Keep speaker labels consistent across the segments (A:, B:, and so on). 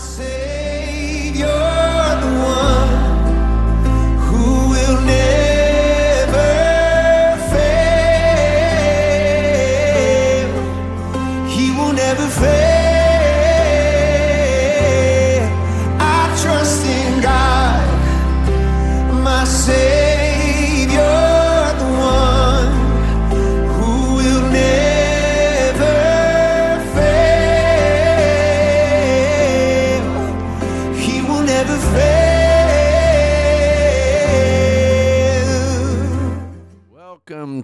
A: Savior,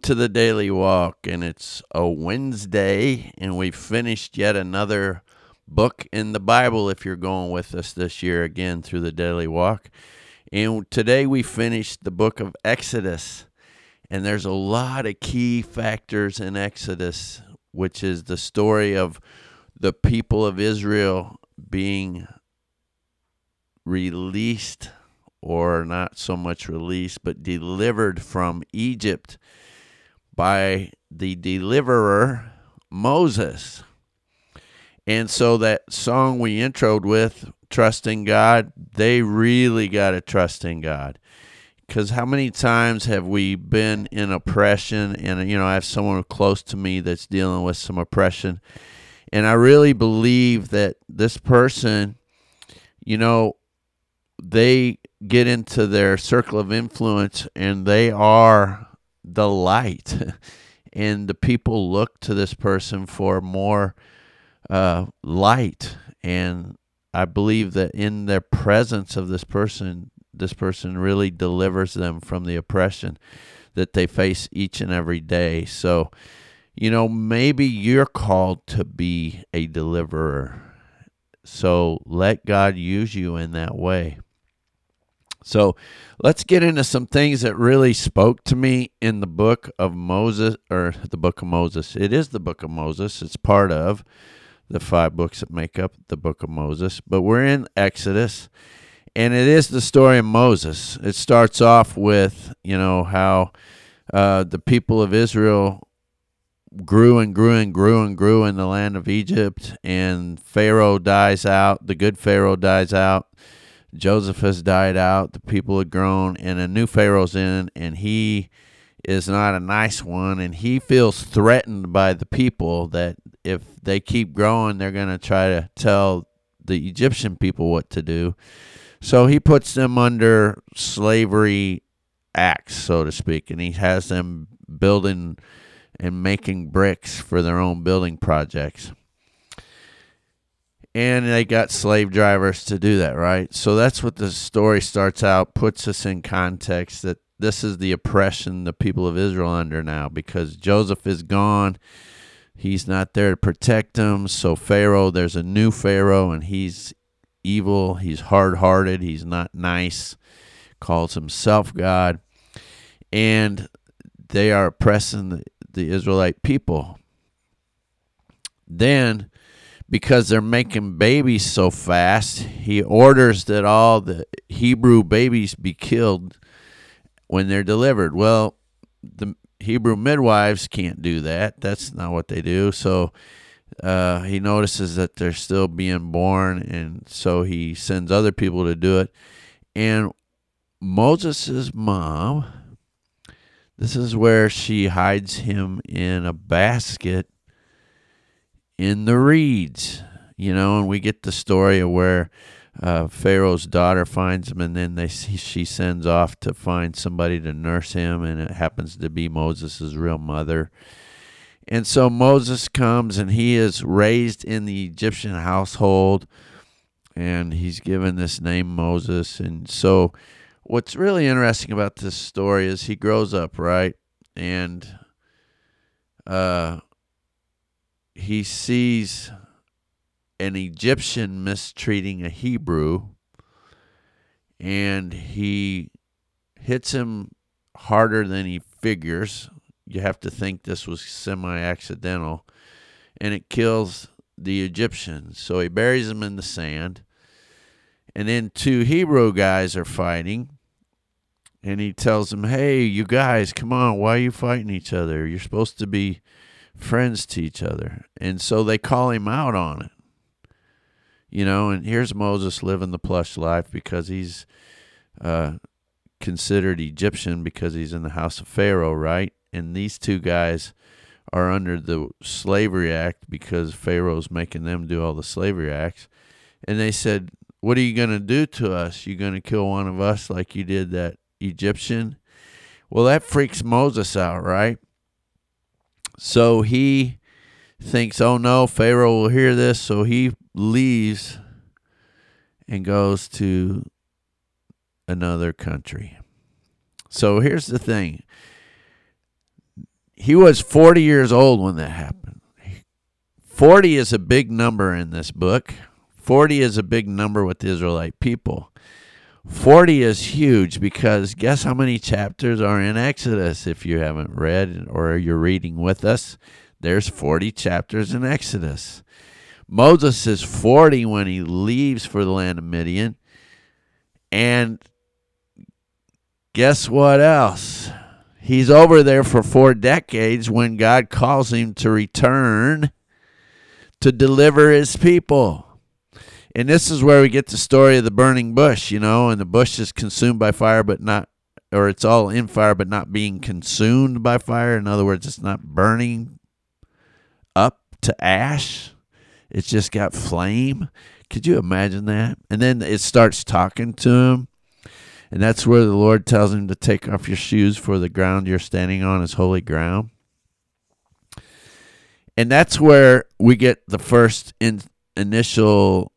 B: to the Daily Walk, and it's a Wednesday, and we finished yet another book in the Bible. If you're going with us this year again through the Daily Walk, and today we finished the book of Exodus, and there's a lot of key factors in Exodus, which is the story of the people of Israel being released or not so much released, but delivered from Egypt by the deliverer Moses. And so that song we introed with, Trusting God, they really got to trust in God. Because how many times have we been in oppression? And, you know, I have someone close to me that's dealing with some oppression. And I really believe that this person, you know, they get into their circle of influence and they are the light. And the people look to this person for more uh, light. And i believe that in their presence of this person this person really delivers them from the oppression that they face each and every day. So you know maybe you're called to be a deliverer. So let god use you in that way so let's get into some things that really spoke to me in the book of Moses, or the book of Moses. It is the book of Moses, it's part of the five books that make up the book of Moses. But we're in Exodus, and it is the story of Moses. It starts off with, you know, how uh, the people of Israel grew and grew and grew and grew in the land of Egypt, and Pharaoh dies out, the good Pharaoh dies out. Joseph has died out, the people had grown, and a new Pharaoh's in, and he is not a nice one, and he feels threatened by the people that if they keep growing, they're going to try to tell the Egyptian people what to do. So he puts them under slavery acts, so to speak, and he has them building and making bricks for their own building projects and they got slave drivers to do that, right? So that's what the story starts out, puts us in context that this is the oppression the people of Israel under now because Joseph is gone. He's not there to protect them. So Pharaoh, there's a new Pharaoh, and he's evil. He's hard hearted. He's not nice. Calls himself God. And they are oppressing the, the Israelite people. Then because they're making babies so fast, he orders that all the Hebrew babies be killed when they're delivered. Well, the Hebrew midwives can't do that. That's not what they do. So uh, he notices that they're still being born, and so he sends other people to do it. And Moses' mom, this is where she hides him in a basket in the reeds, you know, and we get the story of where uh, Pharaoh's daughter finds him, and then they she sends off to find somebody to nurse him, and it happens to be Moses' real mother. And so Moses comes, and he is raised in the Egyptian household, and he's given this name Moses. And so, what's really interesting about this story is he grows up right, and uh, he sees an Egyptian mistreating a Hebrew and he hits him harder than he figures. You have to think this was semi accidental and it kills the Egyptian. So he buries him in the sand. And then two Hebrew guys are fighting. And he tells them, Hey, you guys, come on, why are you fighting each other? You're supposed to be friends to each other. And so they call him out on it. you know, and here's Moses living the plush life because he's uh, considered Egyptian because he's in the house of Pharaoh, right? And these two guys are under the slavery act because Pharaoh's making them do all the slavery acts. And they said, What are you going to do to us? You're going to kill one of us like you did that Egyptian? Well, that freaks Moses out, right? So he thinks, Oh no, Pharaoh will hear this. So he leaves and goes to another country. So here's the thing he was 40 years old when that happened. 40 is a big number in this book. 40 is a big number with the Israelite people. 40 is huge because guess how many chapters are in Exodus if you haven't read or you're reading with us? There's 40 chapters in Exodus. Moses is 40 when he leaves for the land of Midian. And guess what else? He's over there for four decades when God calls him to return to deliver his people. And this is where we get the story of the burning bush, you know, and the bush is consumed by fire, but not, or it's all in fire, but not being consumed by fire. In other words, it's not burning up to ash, it's just got flame. Could you imagine that? And then it starts talking to him and that's where the Lord tells him to take off your shoes, for the ground you're standing on is holy ground. And that's where we get the first in, initial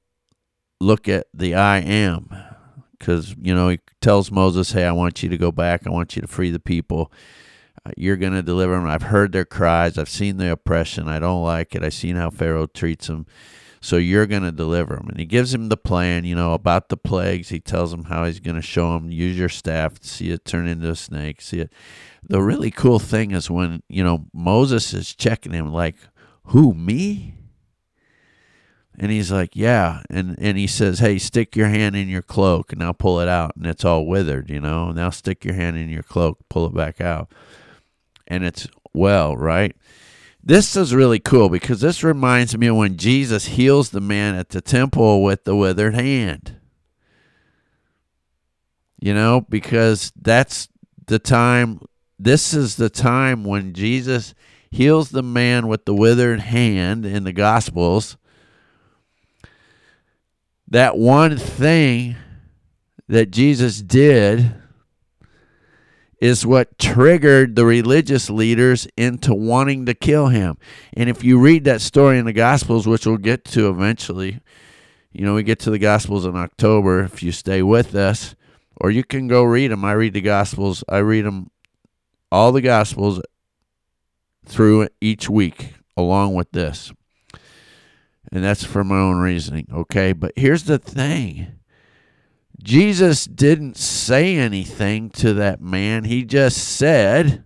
B: look at the I am. Because, you know, he tells Moses, hey, I want you to go back. I want you to free the people. Uh, you're going to deliver them. I've heard their cries. I've seen the oppression. I don't like it. I've seen how Pharaoh treats them. So you're going to deliver them. And he gives him the plan, you know, about the plagues. He tells him how he's going to show him, use your staff, see it turn into a snake, see it. The really cool thing is when, you know, Moses is checking him, like, who, me? And he's like, yeah. And, and he says, hey, stick your hand in your cloak and I'll pull it out. And it's all withered, you know. And now stick your hand in your cloak, pull it back out. And it's well, right? This is really cool because this reminds me of when Jesus heals the man at the temple with the withered hand. You know, because that's the time, this is the time when Jesus heals the man with the withered hand in the Gospels. That one thing that Jesus did is what triggered the religious leaders into wanting to kill him. And if you read that story in the Gospels, which we'll get to eventually, you know, we get to the Gospels in October if you stay with us, or you can go read them. I read the Gospels, I read them, all the Gospels through each week along with this. And that's for my own reasoning, okay? But here's the thing Jesus didn't say anything to that man. He just said,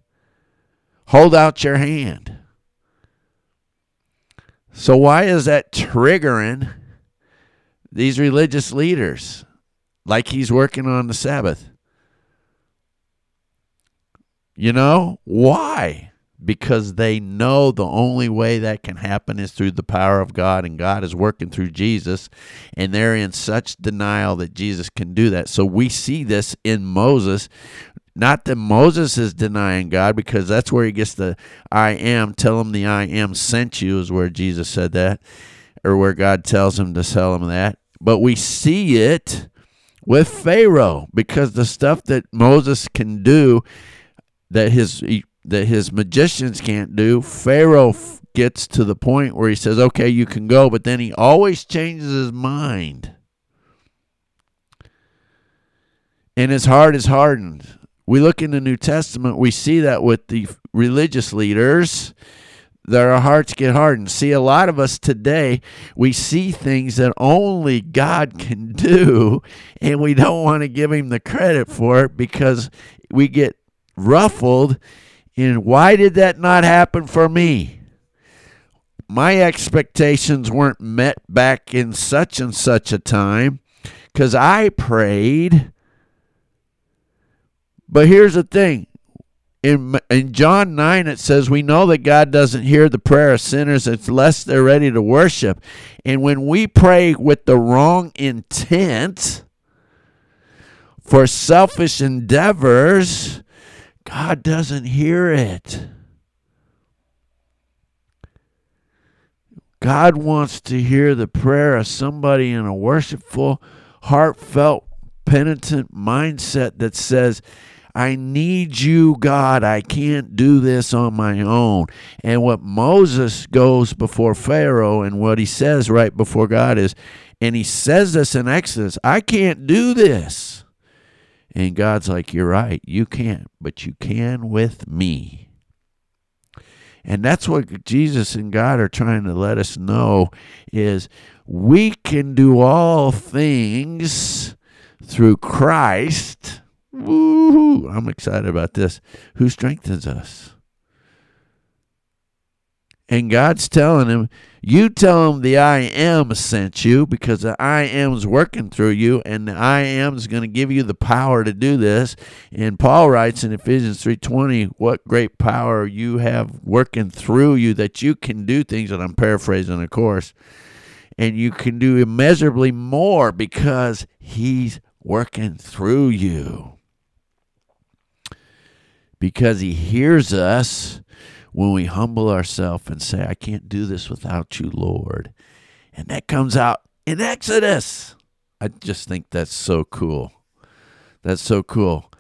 B: Hold out your hand. So, why is that triggering these religious leaders like he's working on the Sabbath? You know, why? Because they know the only way that can happen is through the power of God, and God is working through Jesus, and they're in such denial that Jesus can do that. So we see this in Moses. Not that Moses is denying God, because that's where he gets the I am. Tell him the I am sent you, is where Jesus said that, or where God tells him to tell him that. But we see it with Pharaoh, because the stuff that Moses can do, that his that his magicians can't do. Pharaoh gets to the point where he says, okay, you can go, but then he always changes his mind. And his heart is hardened. We look in the New Testament, we see that with the religious leaders, their hearts get hardened. See, a lot of us today, we see things that only God can do, and we don't want to give him the credit for it because we get ruffled and why did that not happen for me? My expectations weren't met back in such and such a time because I prayed. But here's the thing in, in John 9, it says, We know that God doesn't hear the prayer of sinners unless they're ready to worship. And when we pray with the wrong intent for selfish endeavors, God doesn't hear it. God wants to hear the prayer of somebody in a worshipful, heartfelt, penitent mindset that says, I need you, God. I can't do this on my own. And what Moses goes before Pharaoh and what he says right before God is, and he says this in Exodus I can't do this. And God's like, You're right. You can't, but you can with me. And that's what Jesus and God are trying to let us know is we can do all things through Christ Woo! I'm excited about this. Who strengthens us? And God's telling him, you tell them the I am sent you because the I am's working through you, and the I am's going to give you the power to do this. And Paul writes in Ephesians 3:20, what great power you have working through you that you can do things, and I'm paraphrasing, of course, and you can do immeasurably more because he's working through you because he hears us when we humble ourselves and say, I can't do this without you, Lord. And that comes out in Exodus. I just think that's so cool. That's so cool.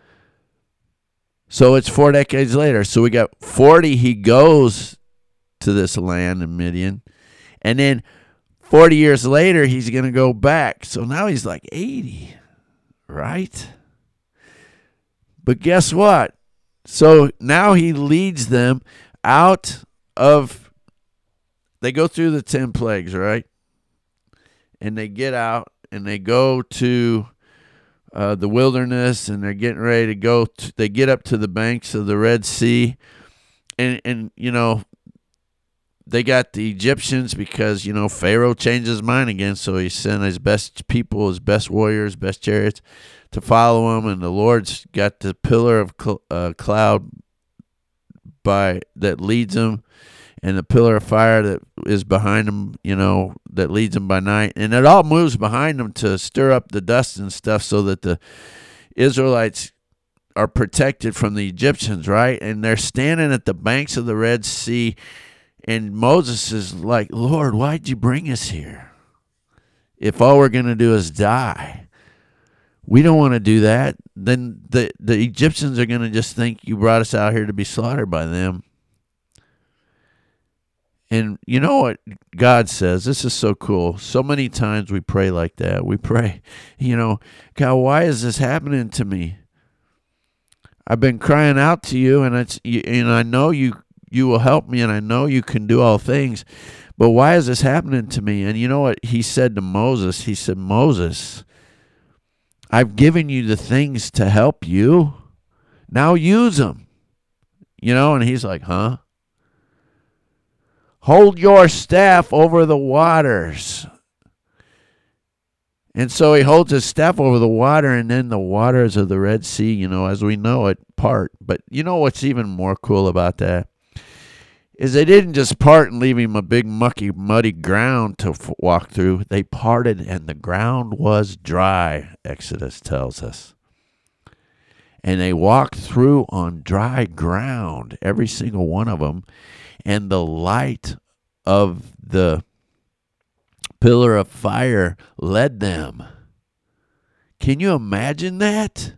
B: So it's four decades later. So we got 40, he goes to this land in Midian. And then 40 years later, he's going to go back. So now he's like 80, right? But guess what? So now he leads them out of, they go through the 10 plagues, right? And they get out and they go to uh, the wilderness and they're getting ready to go. To, they get up to the banks of the Red Sea. And, and, you know, they got the Egyptians because, you know, Pharaoh changed his mind again. So he sent his best people, his best warriors, best chariots to follow him, and the Lord's got the pillar of cl- uh, cloud by that leads them and the pillar of fire that is behind them, you know, that leads them by night, and it all moves behind them to stir up the dust and stuff, so that the Israelites are protected from the Egyptians, right? And they're standing at the banks of the Red Sea, and Moses is like, Lord, why'd you bring us here? If all we're going to do is die we don't want to do that. Then the the Egyptians are going to just think you brought us out here to be slaughtered by them. And you know what God says? This is so cool. So many times we pray like that. We pray, you know, God, why is this happening to me? I've been crying out to you, and it's and I know you you will help me, and I know you can do all things. But why is this happening to me? And you know what he said to Moses? He said, Moses, I've given you the things to help you. Now use them. You know, and he's like, huh? Hold your staff over the waters. And so he holds his staff over the water, and then the waters of the Red Sea, you know, as we know it, part. But you know what's even more cool about that? Is they didn't just part and leave him a big mucky muddy ground to f- walk through. They parted and the ground was dry exodus tells us. And they walked through on dry ground every single one of them and the light of the pillar of fire led them. Can you imagine that?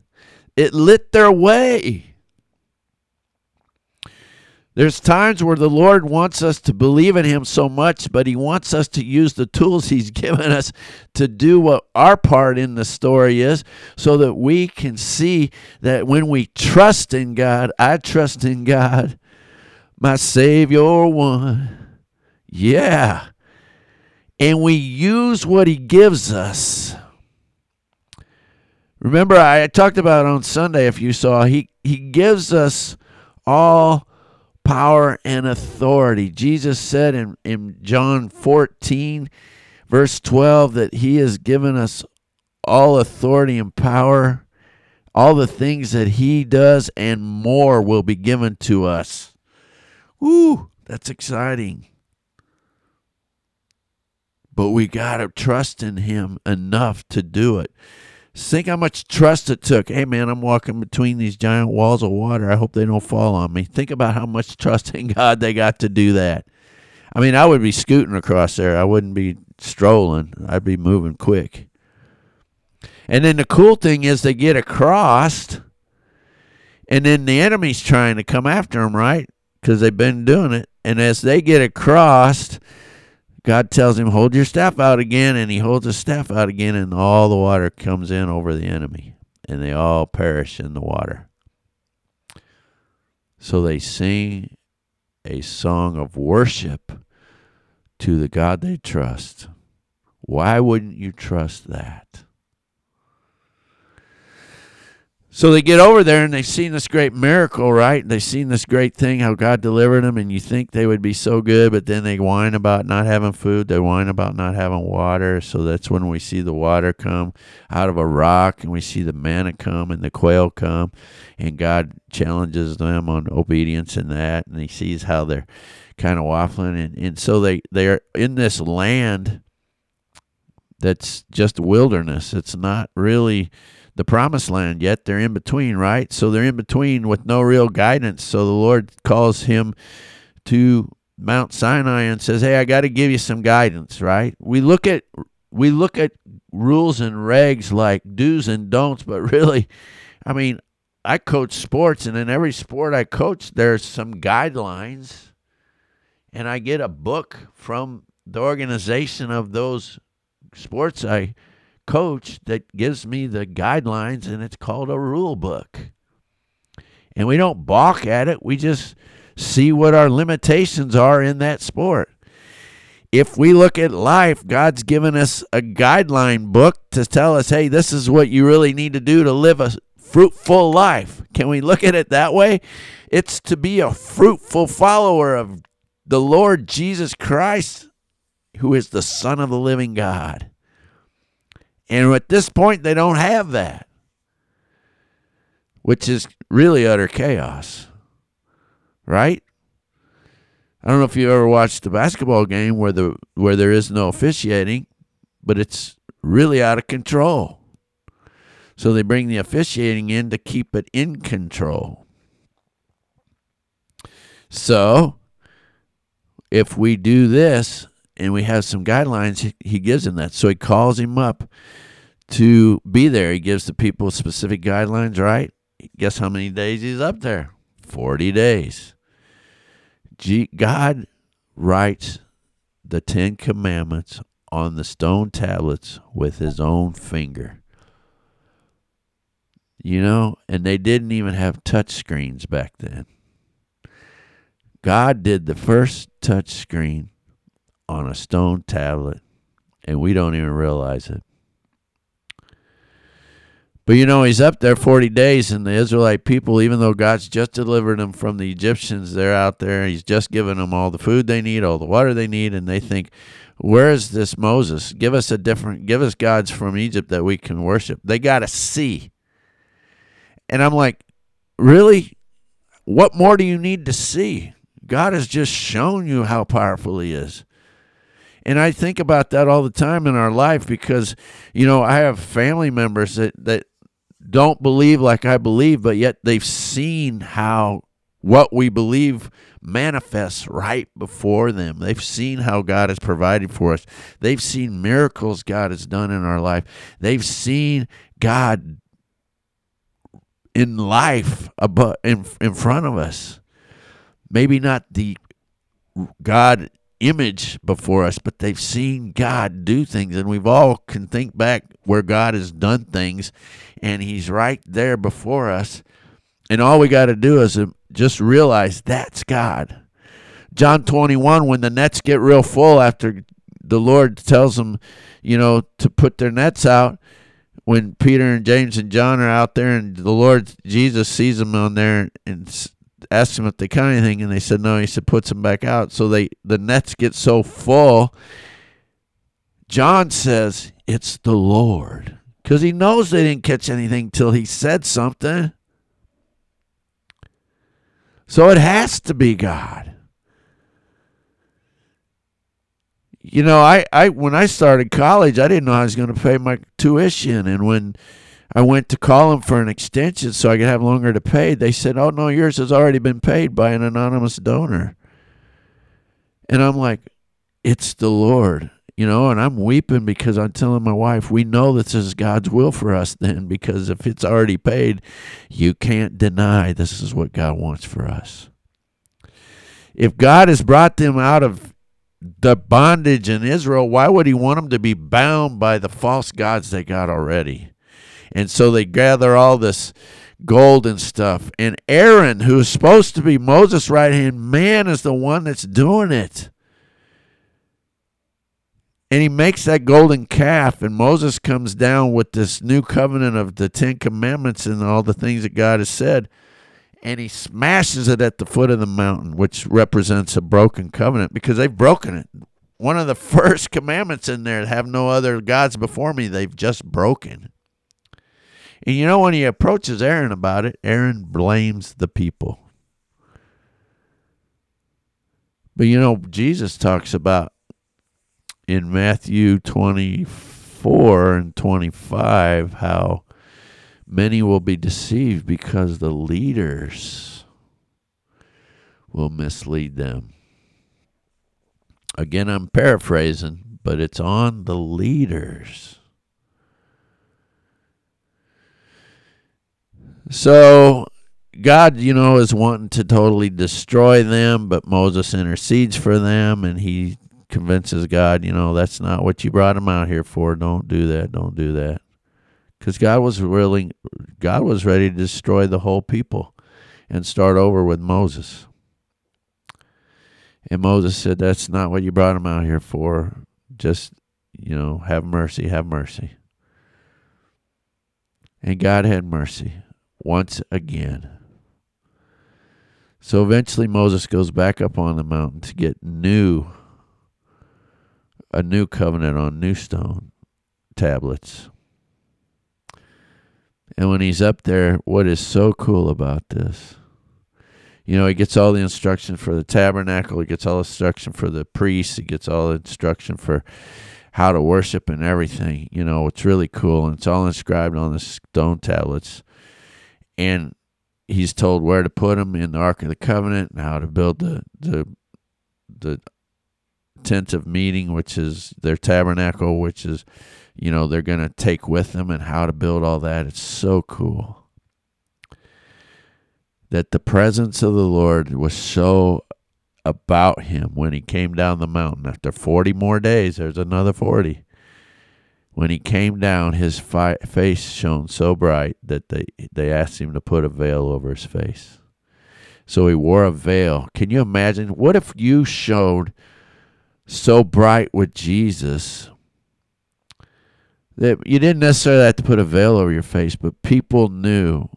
B: It lit their way there's times where the Lord wants us to believe in Him so much, but He wants us to use the tools He's given us to do what our part in the story is so that we can see that when we trust in God, I trust in God, my Savior one. Yeah. And we use what He gives us. Remember, I talked about on Sunday, if you saw, He, he gives us all power and authority. Jesus said in, in John 14, verse 12, that He has given us all authority and power all the things that He does and more will be given to us. Woo, that's exciting. But we got to trust in Him enough to do it. Think how much trust it took. Hey, man, I'm walking between these giant walls of water. I hope they don't fall on me. Think about how much trust in God they got to do that. I mean, I would be scooting across there. I wouldn't be strolling. I'd be moving quick. And then the cool thing is they get across, and then the enemy's trying to come after them, right? Because they've been doing it. And as they get across, God tells him, Hold your staff out again. And he holds his staff out again, and all the water comes in over the enemy, and they all perish in the water. So they sing a song of worship to the God they trust. Why wouldn't you trust that? So they get over there and they've seen this great miracle, right? They've seen this great thing, how God delivered them, and you think they would be so good, but then they whine about not having food. They whine about not having water. So that's when we see the water come out of a rock, and we see the manna come and the quail come, and God challenges them on obedience in that, and He sees how they're kind of waffling, and, and so they they're in this land that's just wilderness. It's not really the promised land yet. They're in between, right? So they're in between with no real guidance. So the Lord calls him to Mount Sinai and says, "Hey, I got to give you some guidance, right?" We look at we look at rules and regs like do's and don'ts, but really, I mean, I coach sports, and in every sport I coach, there's some guidelines, and I get a book from the organization of those sports I coach that gives me the guidelines, and it's called a rule book. And we don't balk at it, we just see what our limitations are in that sport. If we look at life, God's given us a guideline book to tell us, hey, this is what you really need to do to live a fruitful life. Can we look at it that way? It's to be a fruitful follower of the Lord Jesus Christ, who is the Son of the living God. And at this point, they don't have that, which is really utter chaos, right? I don't know if you ever watched a basketball game where the where there is no officiating, but it's really out of control. So they bring the officiating in to keep it in control. So if we do this, and we have some guidelines he gives him that. So he calls him up to be there. He gives the people specific guidelines right? Guess how many days he's up there? 40 days. God writes the 10 commandments on the stone tablets with his own finger. You know and they didn't even have touch screens back then. God did the first touch screen on a stone tablet, and we don't even realize it. But you know, he's up there 40 days, and the Israelite people, even though God's just delivered them from the Egyptians, they're out there. He's just given them all the food they need, all the water they need, and they think, Where is this Moses? Give us a different, give us gods from Egypt that we can worship. They got to see. And I'm like, Really? What more do you need to see? God has just shown you how powerful He is. And I think about that all the time in our life because, you know, I have family members that, that don't believe like I believe, but yet they've seen how what we believe manifests right before them. They've seen how God has provided for us. They've seen miracles God has done in our life. They've seen God in life above, in, in front of us. Maybe not the God image before us, but they've seen God do things. And we've all can think back where God has done things and He's right there before us. And all we got to do is uh, just realize that's God. John 21, when the nets get real full after the Lord tells them, you know, to put their nets out, when Peter and James and John are out there and the Lord Jesus sees them on there and asked them if they caught anything, and they said no. He said puts them back out. So they the nets get so full. John says it's the Lord Because he knows they didn't catch anything till he said something. So it has to be God. You know, I, I when I started college, I didn't know I was going to pay my tuition, and when I went to call them for an extension so I could have longer to pay, they said, "Oh no, yours has already been paid by an anonymous donor." And I'm like, "It's the Lord." you know, and I'm weeping because I'm telling my wife, we know this is God's will for us then, because if it's already paid, you can't deny this is what God wants for us. If God has brought them out of the bondage in Israel, why would he want them to be bound by the false gods they got already? And so they gather all this gold and stuff. And Aaron, who is supposed to be Moses' right hand man, is the one that's doing it. And he makes that golden calf and moses comes down with this new covenant of the ten commandments and all the things that god has said and he smashes it at the foot of the mountain which represents a broken covenant because they've broken it. One of the first commandments in there have no other gods before me they've just broken and you know when he approaches aaron about it aaron blames the people but you know jesus talks about in Matthew 24 and 25 how many will be deceived because the leaders will mislead them. Again, I'm paraphrasing, but it's on the leaders. So God, you know, is wanting to totally destroy them, but Moses intercedes for them and he convinces God, you know, that's not what you brought him out here for. Don't do that. Don't do that. Because God was willing, God was ready to destroy the whole people and start over with Moses. And Moses said, That's not what you brought him out here for. Just, you know, have mercy, have mercy. And God had mercy once again. So eventually Moses goes back up on the mountain to get new a new covenant on new stone tablets. And when he's up there, what is so cool about this? You know, he gets all the instruction for the tabernacle, he gets all the instruction for the priests, he gets all the instruction for how to worship and everything. You know, it's really cool and it's all inscribed on the stone tablets. And he's told where to put them in the Ark of the Covenant and how to build the the the tent of meeting, which is their tabernacle, which is, you know, they're going to take with them and how to build all that. It's so cool. That the presence of the Lord was so about him when he came down the mountain. After 40 more days, there's another 40. When he came down, his fi- face shone so bright that they, they asked him to put a veil over his face. So he wore a veil. Can you imagine? What if you showed so bright with Jesus that you didn't necessarily have to put a veil over your face, but people knew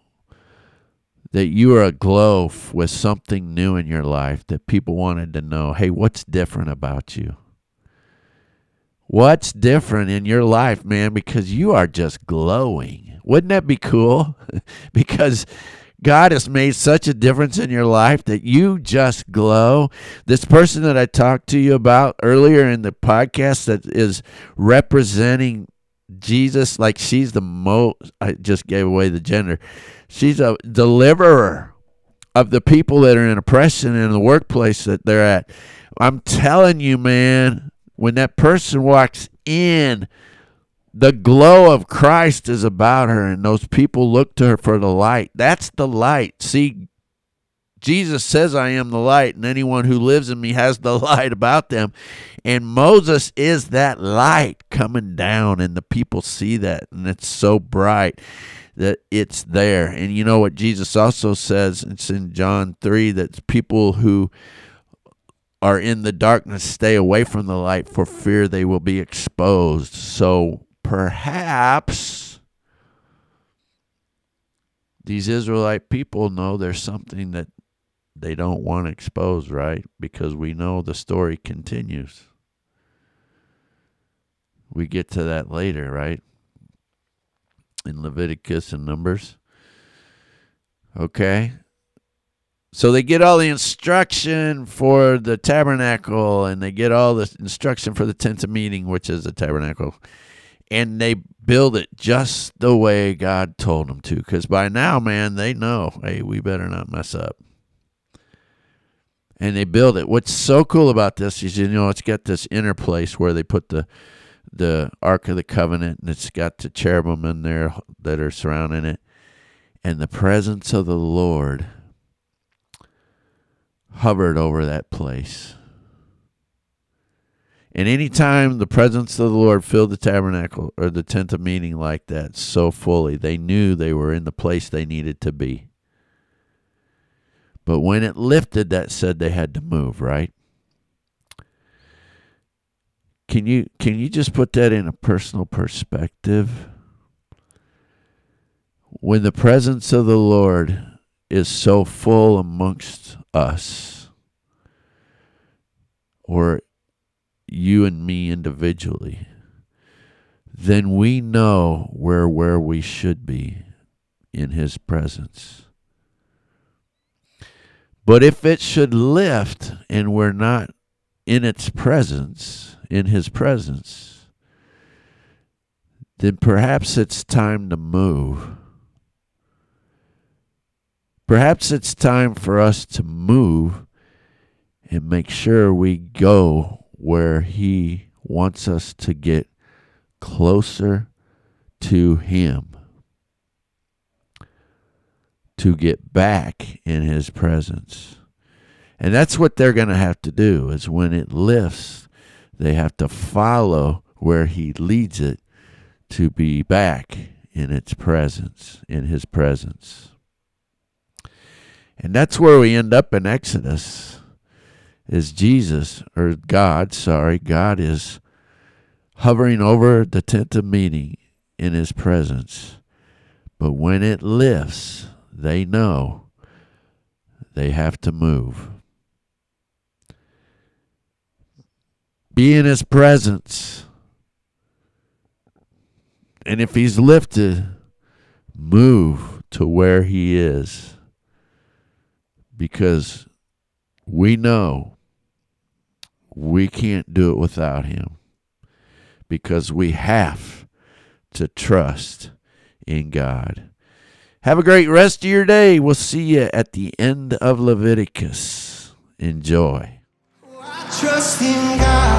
B: that you were aglow with something new in your life that people wanted to know hey, what's different about you? What's different in your life, man? Because you are just glowing. Wouldn't that be cool? because God has made such a difference in your life that you just glow. This person that I talked to you about earlier in the podcast that is representing Jesus, like she's the most, I just gave away the gender. She's a deliverer of the people that are in oppression in the workplace that they're at. I'm telling you, man, when that person walks in, the glow of Christ is about her, and those people look to her for the light. That's the light. See, Jesus says, I am the light, and anyone who lives in me has the light about them. And Moses is that light coming down, and the people see that, and it's so bright that it's there. And you know what Jesus also says? It's in John 3 that people who are in the darkness stay away from the light for fear they will be exposed. So perhaps these Israelite people know there's something that they don't want exposed, right? Because we know the story continues. We get to that later, right? in Leviticus and Numbers. Okay. So they get all the instruction for the tabernacle and they get all the instruction for the tent of meeting, which is the tabernacle. And they build it just the way God told them to. Because by now, man, they know, hey, we better not mess up. And they build it. What's so cool about this is, you know, it's got this inner place where they put the the Ark of the Covenant, and it's got the cherubim in there that are surrounding it. And the presence of the Lord hovered over that place. And any time the presence of the Lord filled the tabernacle or the tent of meeting like that so fully, they knew they were in the place they needed to be. But when it lifted, that said they had to move, right? Can you can you just put that in a personal perspective? When the presence of the Lord is so full amongst us, or you and me individually, then we know where where we should be in his presence. But if it should lift and we're not in its presence, in his presence, then perhaps it's time to move. Perhaps it's time for us to move and make sure we go where he wants us to get closer to him, to get back in his presence. And that's what they're going to have to do is when it lifts, they have to follow where he leads it to be back in its presence, in his presence. And that's where we end up in Exodus is Jesus or God, sorry, God is hovering over the tent of meeting in his presence. But when it lifts, they know they have to move. Be in his presence. And if he's lifted, move to where he is. Because we know we can't do it without him. Because we have to trust in God. Have a great rest of your day. We'll see you at the end of Leviticus. Enjoy.
A: Trust in God.